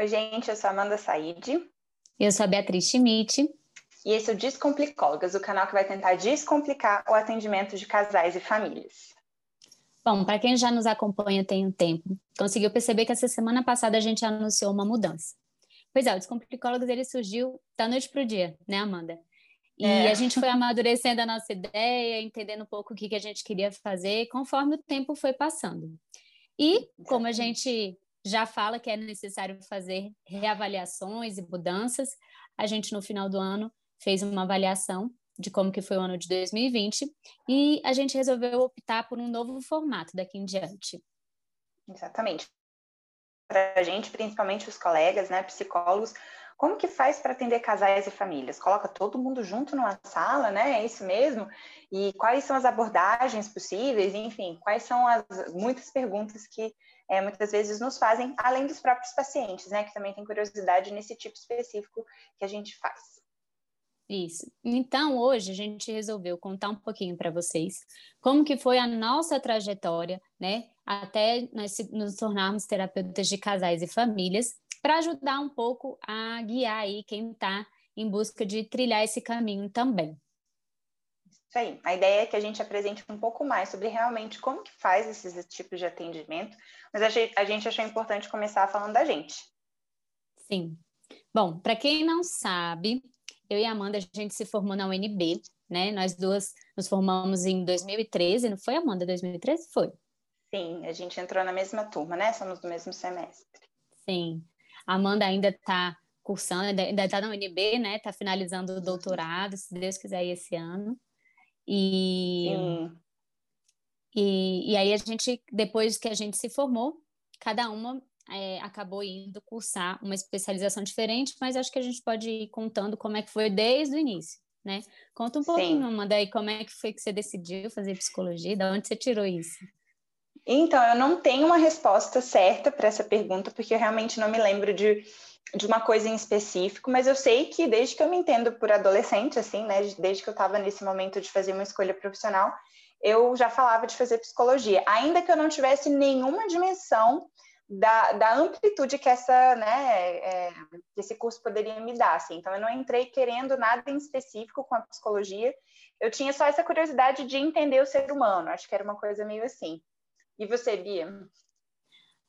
Oi, gente, eu sou a Amanda Said. Eu sou a Beatriz Schmidt. E esse é o Descomplicólogas, o canal que vai tentar descomplicar o atendimento de casais e famílias. Bom, para quem já nos acompanha tem um tempo, conseguiu perceber que essa semana passada a gente anunciou uma mudança. Pois é, o Descomplicólogas ele surgiu da noite para o dia, né, Amanda? E é. a gente foi amadurecendo a nossa ideia, entendendo um pouco o que, que a gente queria fazer, conforme o tempo foi passando. E como a gente já fala que é necessário fazer reavaliações e mudanças. A gente, no final do ano, fez uma avaliação de como que foi o ano de 2020 e a gente resolveu optar por um novo formato daqui em diante. Exatamente. Para a gente, principalmente os colegas, né, psicólogos, como que faz para atender casais e famílias? Coloca todo mundo junto numa sala, né? É isso mesmo? E quais são as abordagens possíveis? Enfim, quais são as muitas perguntas que é, muitas vezes nos fazem, além dos próprios pacientes, né? Que também tem curiosidade nesse tipo específico que a gente faz. Isso. Então, hoje a gente resolveu contar um pouquinho para vocês como que foi a nossa trajetória, né, até nós nos tornarmos terapeutas de casais e famílias para ajudar um pouco a guiar aí quem está em busca de trilhar esse caminho também. Isso aí. A ideia é que a gente apresente um pouco mais sobre realmente como que faz esses tipos de atendimento, mas a gente achou importante começar falando da gente. Sim. Bom, para quem não sabe, eu e a Amanda, a gente se formou na UNB, né? Nós duas nos formamos em 2013, não foi, Amanda? 2013? Foi. Sim, a gente entrou na mesma turma, né? Somos do mesmo semestre. Sim. A Amanda ainda está cursando, ainda está na UNB, né? Está finalizando o doutorado, se Deus quiser, esse ano. E, e, e, aí a gente, depois que a gente se formou, cada uma é, acabou indo cursar uma especialização diferente, mas acho que a gente pode ir contando como é que foi desde o início, né? Conta um pouquinho, Amanda, aí como é que foi que você decidiu fazer psicologia, da onde você tirou isso? Então, eu não tenho uma resposta certa para essa pergunta, porque eu realmente não me lembro de, de uma coisa em específico, mas eu sei que desde que eu me entendo por adolescente, assim, né, desde que eu estava nesse momento de fazer uma escolha profissional, eu já falava de fazer psicologia, ainda que eu não tivesse nenhuma dimensão da, da amplitude que essa, né, é, que esse curso poderia me dar, assim. Então, eu não entrei querendo nada em específico com a psicologia, eu tinha só essa curiosidade de entender o ser humano, acho que era uma coisa meio assim. E você, Bia?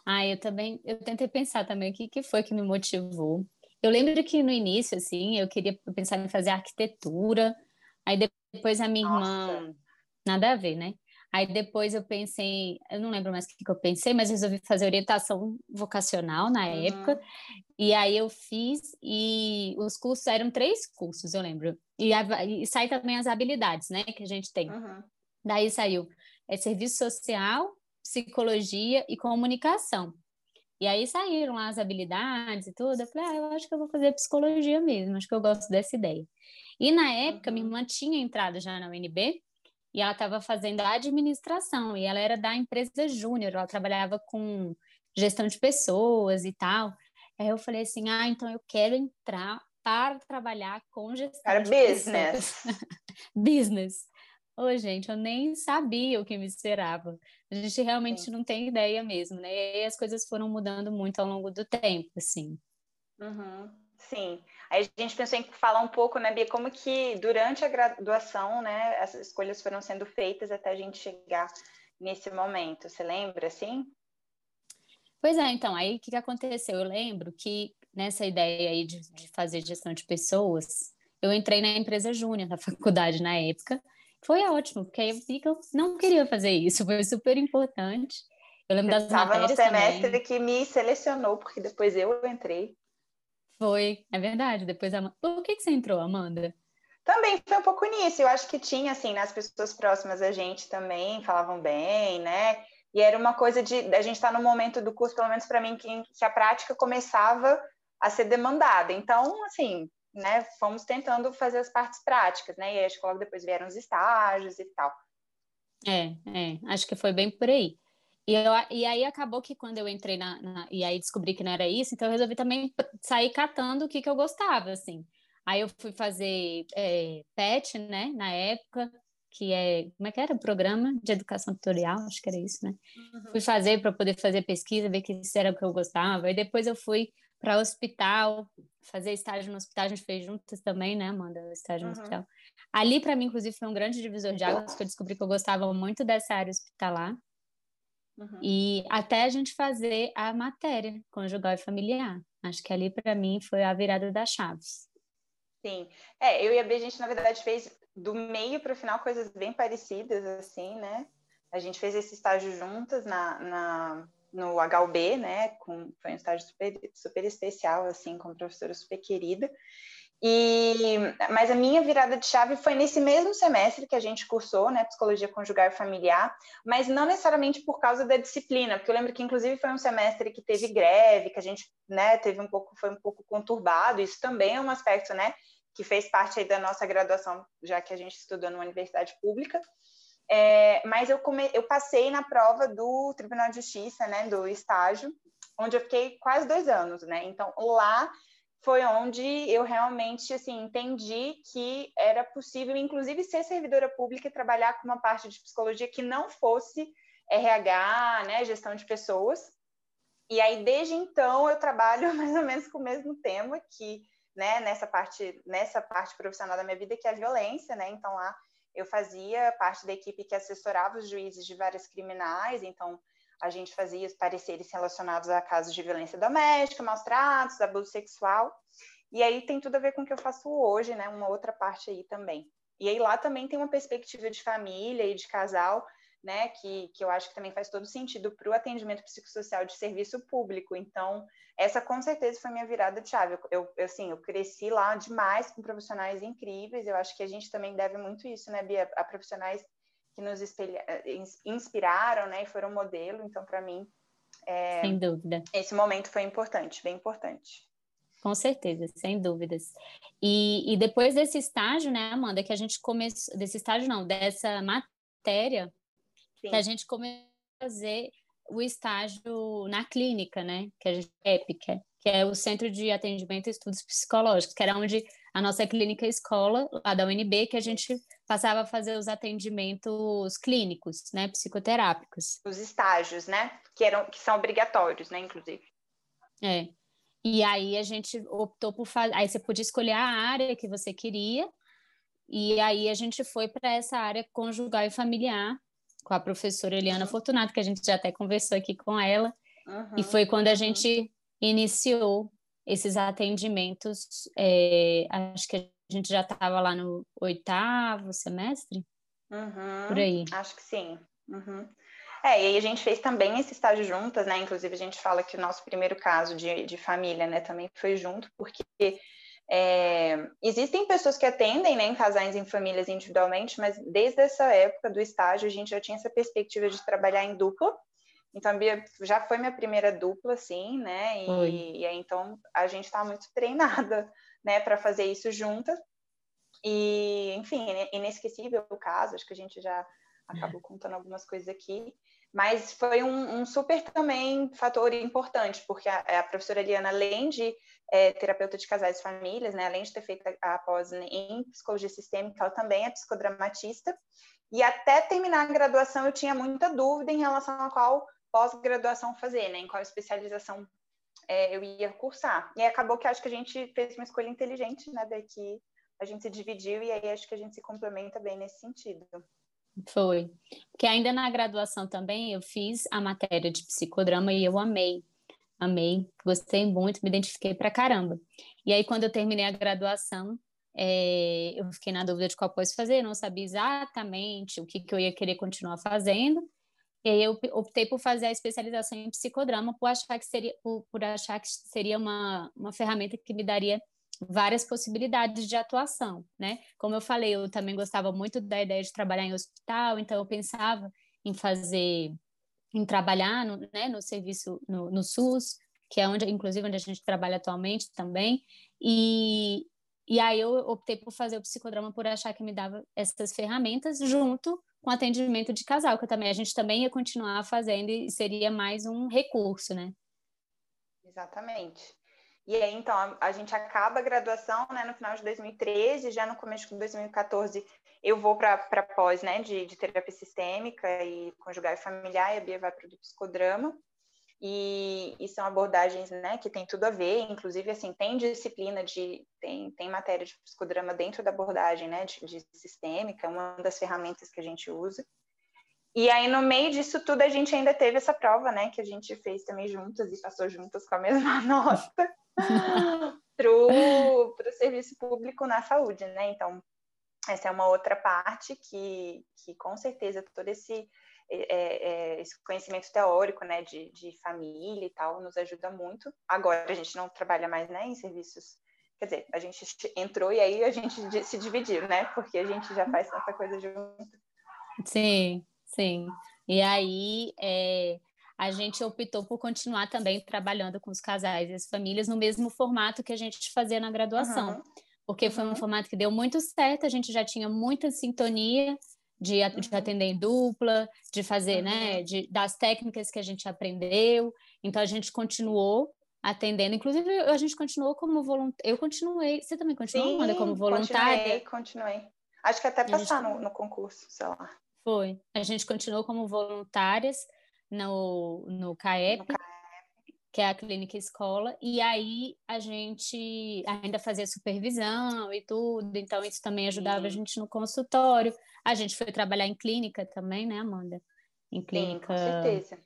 Ah, eu também, eu tentei pensar também o que, que foi que me motivou. Eu lembro que no início, assim, eu queria pensar em fazer arquitetura, aí depois a minha Nossa. irmã, nada a ver, né? Aí depois eu pensei, eu não lembro mais o que, que eu pensei, mas resolvi fazer orientação vocacional na uhum. época. E aí eu fiz, e os cursos eram três cursos, eu lembro. E, a, e sai também as habilidades, né, que a gente tem. Uhum. Daí saiu é, serviço social, psicologia e comunicação. E aí saíram lá as habilidades e tudo. Eu falei, ah, eu acho que eu vou fazer psicologia mesmo, acho que eu gosto dessa ideia. E na época, minha irmã tinha entrado já na UNB e ela estava fazendo administração e ela era da empresa Júnior, ela trabalhava com gestão de pessoas e tal. Aí eu falei assim, ah, então eu quero entrar para trabalhar com gestão para de business. business. Ô, gente, eu nem sabia o que me esperava. A gente realmente Sim. não tem ideia mesmo, né? E aí as coisas foram mudando muito ao longo do tempo, assim. Uhum. Sim. Aí a gente pensou em falar um pouco, né, Bia, como que durante a graduação, né, as escolhas foram sendo feitas até a gente chegar nesse momento. Você lembra, assim? Pois é, então, aí o que, que aconteceu? Eu lembro que nessa ideia aí de, de fazer gestão de pessoas, eu entrei na empresa júnior na faculdade na época, foi ótimo, porque aí eu vi que eu não queria fazer isso, foi super importante. Eu lembro das Estava no semestre também. que me selecionou, porque depois eu entrei. Foi, é verdade. Depois a... Por que, que você entrou, Amanda? Também foi um pouco nisso. Eu acho que tinha, assim, nas pessoas próximas a gente também falavam bem, né? E era uma coisa de a gente estar tá no momento do curso, pelo menos para mim, que, que a prática começava a ser demandada. Então, assim, né, fomos tentando fazer as partes práticas, né? E aí, acho que logo depois vieram os estágios e tal. É, é, acho que foi bem por aí. E, eu, e aí acabou que quando eu entrei na, na, E aí descobri que não era isso, então eu resolvi também sair catando o que, que eu gostava, assim. Aí eu fui fazer é, PET, né, na época, que é. Como é que era? Programa de Educação Tutorial, acho que era isso, né? Uhum. Fui fazer para poder fazer pesquisa, ver que isso era o que eu gostava. E depois eu fui para hospital, fazer estágio no hospital, a gente fez juntas também, né, Amanda? Estágio uhum. no hospital. Ali, para mim, inclusive, foi um grande divisor de águas, que eu descobri que eu gostava muito dessa área hospitalar. Uhum. E até a gente fazer a matéria conjugal e familiar. Acho que ali, para mim, foi a virada das chaves. Sim. É, eu e a B, a gente, na verdade, fez do meio para o final coisas bem parecidas, assim, né? A gente fez esse estágio juntas na, na no HUB, né? Com, foi um estágio super, super especial, assim, com professora super querida. E, mas a minha virada de chave foi nesse mesmo semestre que a gente cursou, né, psicologia conjugal e familiar, mas não necessariamente por causa da disciplina, porque eu lembro que inclusive foi um semestre que teve greve, que a gente, né, teve um pouco, foi um pouco conturbado. Isso também é um aspecto, né, que fez parte aí da nossa graduação, já que a gente estudou numa universidade pública. É, mas eu, come, eu passei na prova do Tribunal de Justiça, né, do estágio, onde eu fiquei quase dois anos, né? Então lá foi onde eu realmente assim entendi que era possível, inclusive, ser servidora pública e trabalhar com uma parte de psicologia que não fosse RH, né, gestão de pessoas. E aí desde então eu trabalho mais ou menos com o mesmo tema que, né, nessa parte nessa parte profissional da minha vida que é a violência, né? Então lá eu fazia parte da equipe que assessorava os juízes de várias criminais, então a gente fazia os pareceres relacionados a casos de violência doméstica, maus tratos, abuso sexual. E aí tem tudo a ver com o que eu faço hoje, né? Uma outra parte aí também. E aí lá também tem uma perspectiva de família e de casal, né? Que, que eu acho que também faz todo sentido para o atendimento psicossocial de serviço público. Então, essa com certeza foi minha virada de chave. Eu, eu, assim, eu cresci lá demais com profissionais incríveis. Eu acho que a gente também deve muito isso, né, Bia? A profissionais que nos espelha, eh, inspiraram, né, e foram modelo. Então, para mim, é, sem dúvida, esse momento foi importante, bem importante. Com certeza, sem dúvidas. E, e depois desse estágio, né, Amanda, que a gente começou, desse estágio não, dessa matéria, Sim. que a gente começou a fazer o estágio na clínica, né, que a gente, EPIC, que é o Centro de Atendimento e Estudos Psicológicos, que era onde a nossa clínica escola, lá da UNB, que a gente passava a fazer os atendimentos clínicos, né, psicoterápicos. Os estágios, né, que eram que são obrigatórios, né, inclusive. É. E aí a gente optou por fazer, aí você podia escolher a área que você queria. E aí a gente foi para essa área conjugal e familiar com a professora Eliana. Fortunato, que a gente já até conversou aqui com ela. Uhum, e foi quando a gente iniciou esses atendimentos. É, acho que a gente já estava lá no oitavo semestre? Uhum, por aí. Acho que sim. Uhum. É, e aí a gente fez também esse estágio juntas, né? Inclusive a gente fala que o nosso primeiro caso de, de família, né, também foi junto, porque é, existem pessoas que atendem né, em casais em famílias individualmente, mas desde essa época do estágio a gente já tinha essa perspectiva de trabalhar em dupla. Então, a Bia já foi minha primeira dupla, assim, né? E, e aí, então, a gente está muito treinada, né, para fazer isso juntas. E, enfim, inesquecível o caso, acho que a gente já acabou contando algumas coisas aqui. Mas foi um, um super também fator importante, porque a, a professora Eliana, além de é, terapeuta de casais e famílias, né, além de ter feito a, a pós em psicologia sistêmica, ela também é psicodramatista. E até terminar a graduação, eu tinha muita dúvida em relação a qual pós-graduação fazer, né, em qual especialização é, eu ia cursar. E acabou que acho que a gente fez uma escolha inteligente, né, daqui a gente se dividiu e aí acho que a gente se complementa bem nesse sentido. Foi. Porque ainda na graduação também eu fiz a matéria de psicodrama e eu amei. Amei, gostei muito, me identifiquei pra caramba. E aí, quando eu terminei a graduação, é, eu fiquei na dúvida de qual pós fazer, não sabia exatamente o que, que eu ia querer continuar fazendo. E aí eu optei por fazer a especialização em psicodrama, por achar que seria, por, por achar que seria uma, uma ferramenta que me daria várias possibilidades de atuação, né? Como eu falei, eu também gostava muito da ideia de trabalhar em hospital, então eu pensava em fazer, em trabalhar no, né, no serviço, no, no SUS, que é onde, inclusive, onde a gente trabalha atualmente também, e, e aí eu optei por fazer o psicodrama por achar que me dava essas ferramentas junto com atendimento de casal, que também a gente também ia continuar fazendo e seria mais um recurso, né? Exatamente. E aí, então, a, a, gente acaba a graduação, né, no final de 2013, já no começo de 2014, eu vou para pós, né, de, de, terapia sistêmica e conjugal e familiar, e a Bia vai para o psicodrama. e, e, são abordagens né, que tem tudo a ver, inclusive assim, tem disciplina de, tem, tem matéria de psicodrama dentro da abordagem né, de, de sistêmica, uma das ferramentas que a gente usa. E aí, no meio disso tudo, a gente ainda teve essa prova, né, que a gente fez também juntas e passou juntas com a mesma nota para o serviço público na saúde, né? Então, essa é uma outra parte que, que com certeza todo esse é, é, esse conhecimento teórico, né, de, de família e tal, nos ajuda muito. Agora a gente não trabalha mais, né, em serviços, quer dizer, a gente entrou e aí a gente se dividiu, né, porque a gente já faz tanta coisa junto. Sim, sim. E aí é, a gente optou por continuar também trabalhando com os casais e as famílias no mesmo formato que a gente fazia na graduação. Uhum. Porque foi um uhum. formato que deu muito certo, a gente já tinha muita sintonia, de, de uhum. atender em dupla, de fazer, né, uhum. de, das técnicas que a gente aprendeu. Então a gente continuou atendendo, inclusive a gente continuou como voluntária. Eu continuei, você também continuou, Sim, como voluntária? Continuei, continuei. Acho que até passar gente... no, no concurso, sei lá. Foi. A gente continuou como voluntárias no, no CAEP. No CAEP que é a clínica escola, e aí a gente ainda fazia supervisão e tudo, então isso também ajudava Sim. a gente no consultório. A gente foi trabalhar em clínica também, né, Amanda? Em clínica. Sim, com certeza.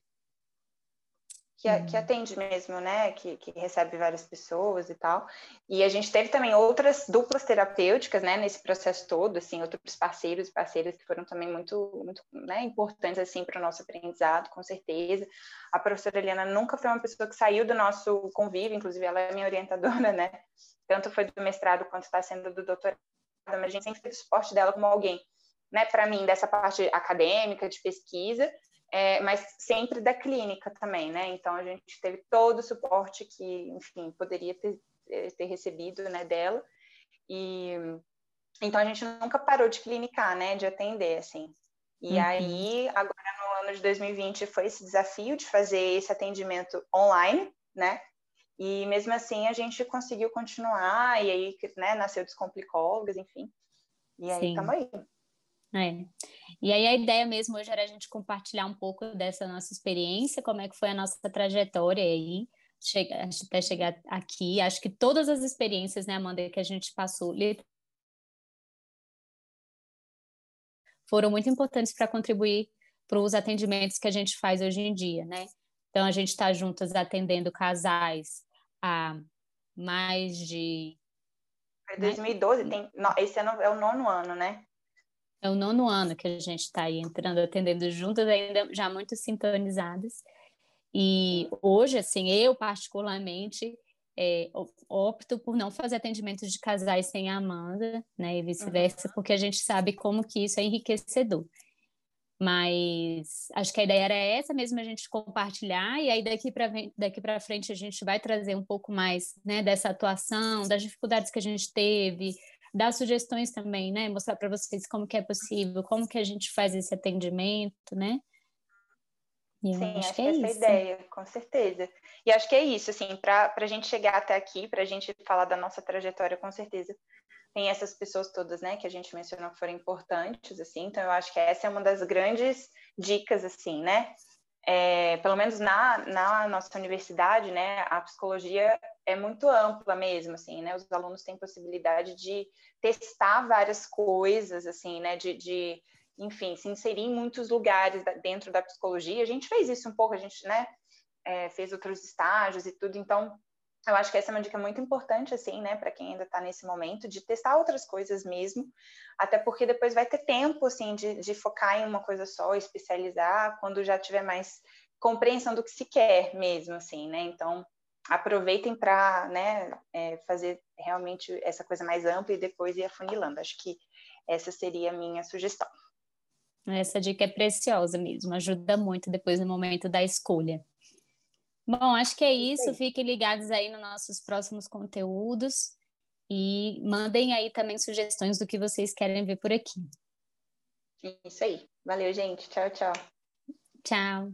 Que, hum. que atende mesmo, né? Que, que recebe várias pessoas e tal. E a gente teve também outras duplas terapêuticas, né? Nesse processo todo, assim, outros parceiros e parceiras que foram também muito, muito né, importantes, assim, para o nosso aprendizado, com certeza. A professora Eliana nunca foi uma pessoa que saiu do nosso convívio, inclusive ela é minha orientadora, né? Tanto foi do mestrado quanto está sendo do doutorado, mas a gente sempre teve suporte dela como alguém né, para mim, dessa parte acadêmica, de pesquisa, é, mas sempre da clínica também, né? Então a gente teve todo o suporte que, enfim, poderia ter, eh, ter recebido, né, dela. E então a gente nunca parou de clinicar, né, de atender, assim. E uhum. aí, agora no ano de 2020 foi esse desafio de fazer esse atendimento online, né? E mesmo assim a gente conseguiu continuar, e aí, né, nasceu Descomplicólogas, enfim. E aí estamos aí. É. E aí a ideia mesmo hoje era a gente compartilhar um pouco dessa nossa experiência, como é que foi a nossa trajetória aí, até chegar aqui. Acho que todas as experiências, né, Amanda, que a gente passou foram muito importantes para contribuir para os atendimentos que a gente faz hoje em dia, né? Então a gente está juntas atendendo casais há mais de. Foi 2012, né? tem, esse ano é o nono ano, né? É o nono ano que a gente está aí entrando, atendendo juntas, ainda já muito sintonizadas. E hoje, assim, eu particularmente é, opto por não fazer atendimentos de casais sem a Amanda, né, e vice-versa, uhum. porque a gente sabe como que isso é enriquecedor. Mas acho que a ideia era essa mesmo, a gente compartilhar, e aí daqui para daqui frente a gente vai trazer um pouco mais né, dessa atuação, das dificuldades que a gente teve, dar sugestões também, né? Mostrar para vocês como que é possível, como que a gente faz esse atendimento, né? Sim, acho, que, é, essa isso. ideia, com certeza. E acho que é isso, assim, para a gente chegar até aqui, para a gente falar da nossa trajetória, com certeza tem essas pessoas todas, né, que a gente mencionou que foram importantes, assim, então eu acho que essa é uma das grandes dicas, assim, né, é, pelo menos na, na nossa universidade, né, a psicologia é muito ampla mesmo, assim, né, os alunos têm possibilidade de testar várias coisas, assim, né, de, de enfim, se inserir em muitos lugares dentro da psicologia. A gente fez isso um pouco, a gente, né, é, fez outros estágios e tudo, então eu acho que essa é uma dica muito importante, assim, né, para quem ainda está nesse momento, de testar outras coisas mesmo, até porque depois vai ter tempo, assim, de, de focar em uma coisa só, especializar, quando já tiver mais compreensão do que se quer mesmo, assim, né, então aproveitem para, né, é, fazer realmente essa coisa mais ampla e depois ir afunilando, acho que essa seria a minha sugestão. Essa dica é preciosa mesmo, ajuda muito depois no momento da escolha. Bom, acho que é isso. Fiquem ligados aí nos nossos próximos conteúdos e mandem aí também sugestões do que vocês querem ver por aqui. Isso aí. Valeu, gente. Tchau, tchau. Tchau.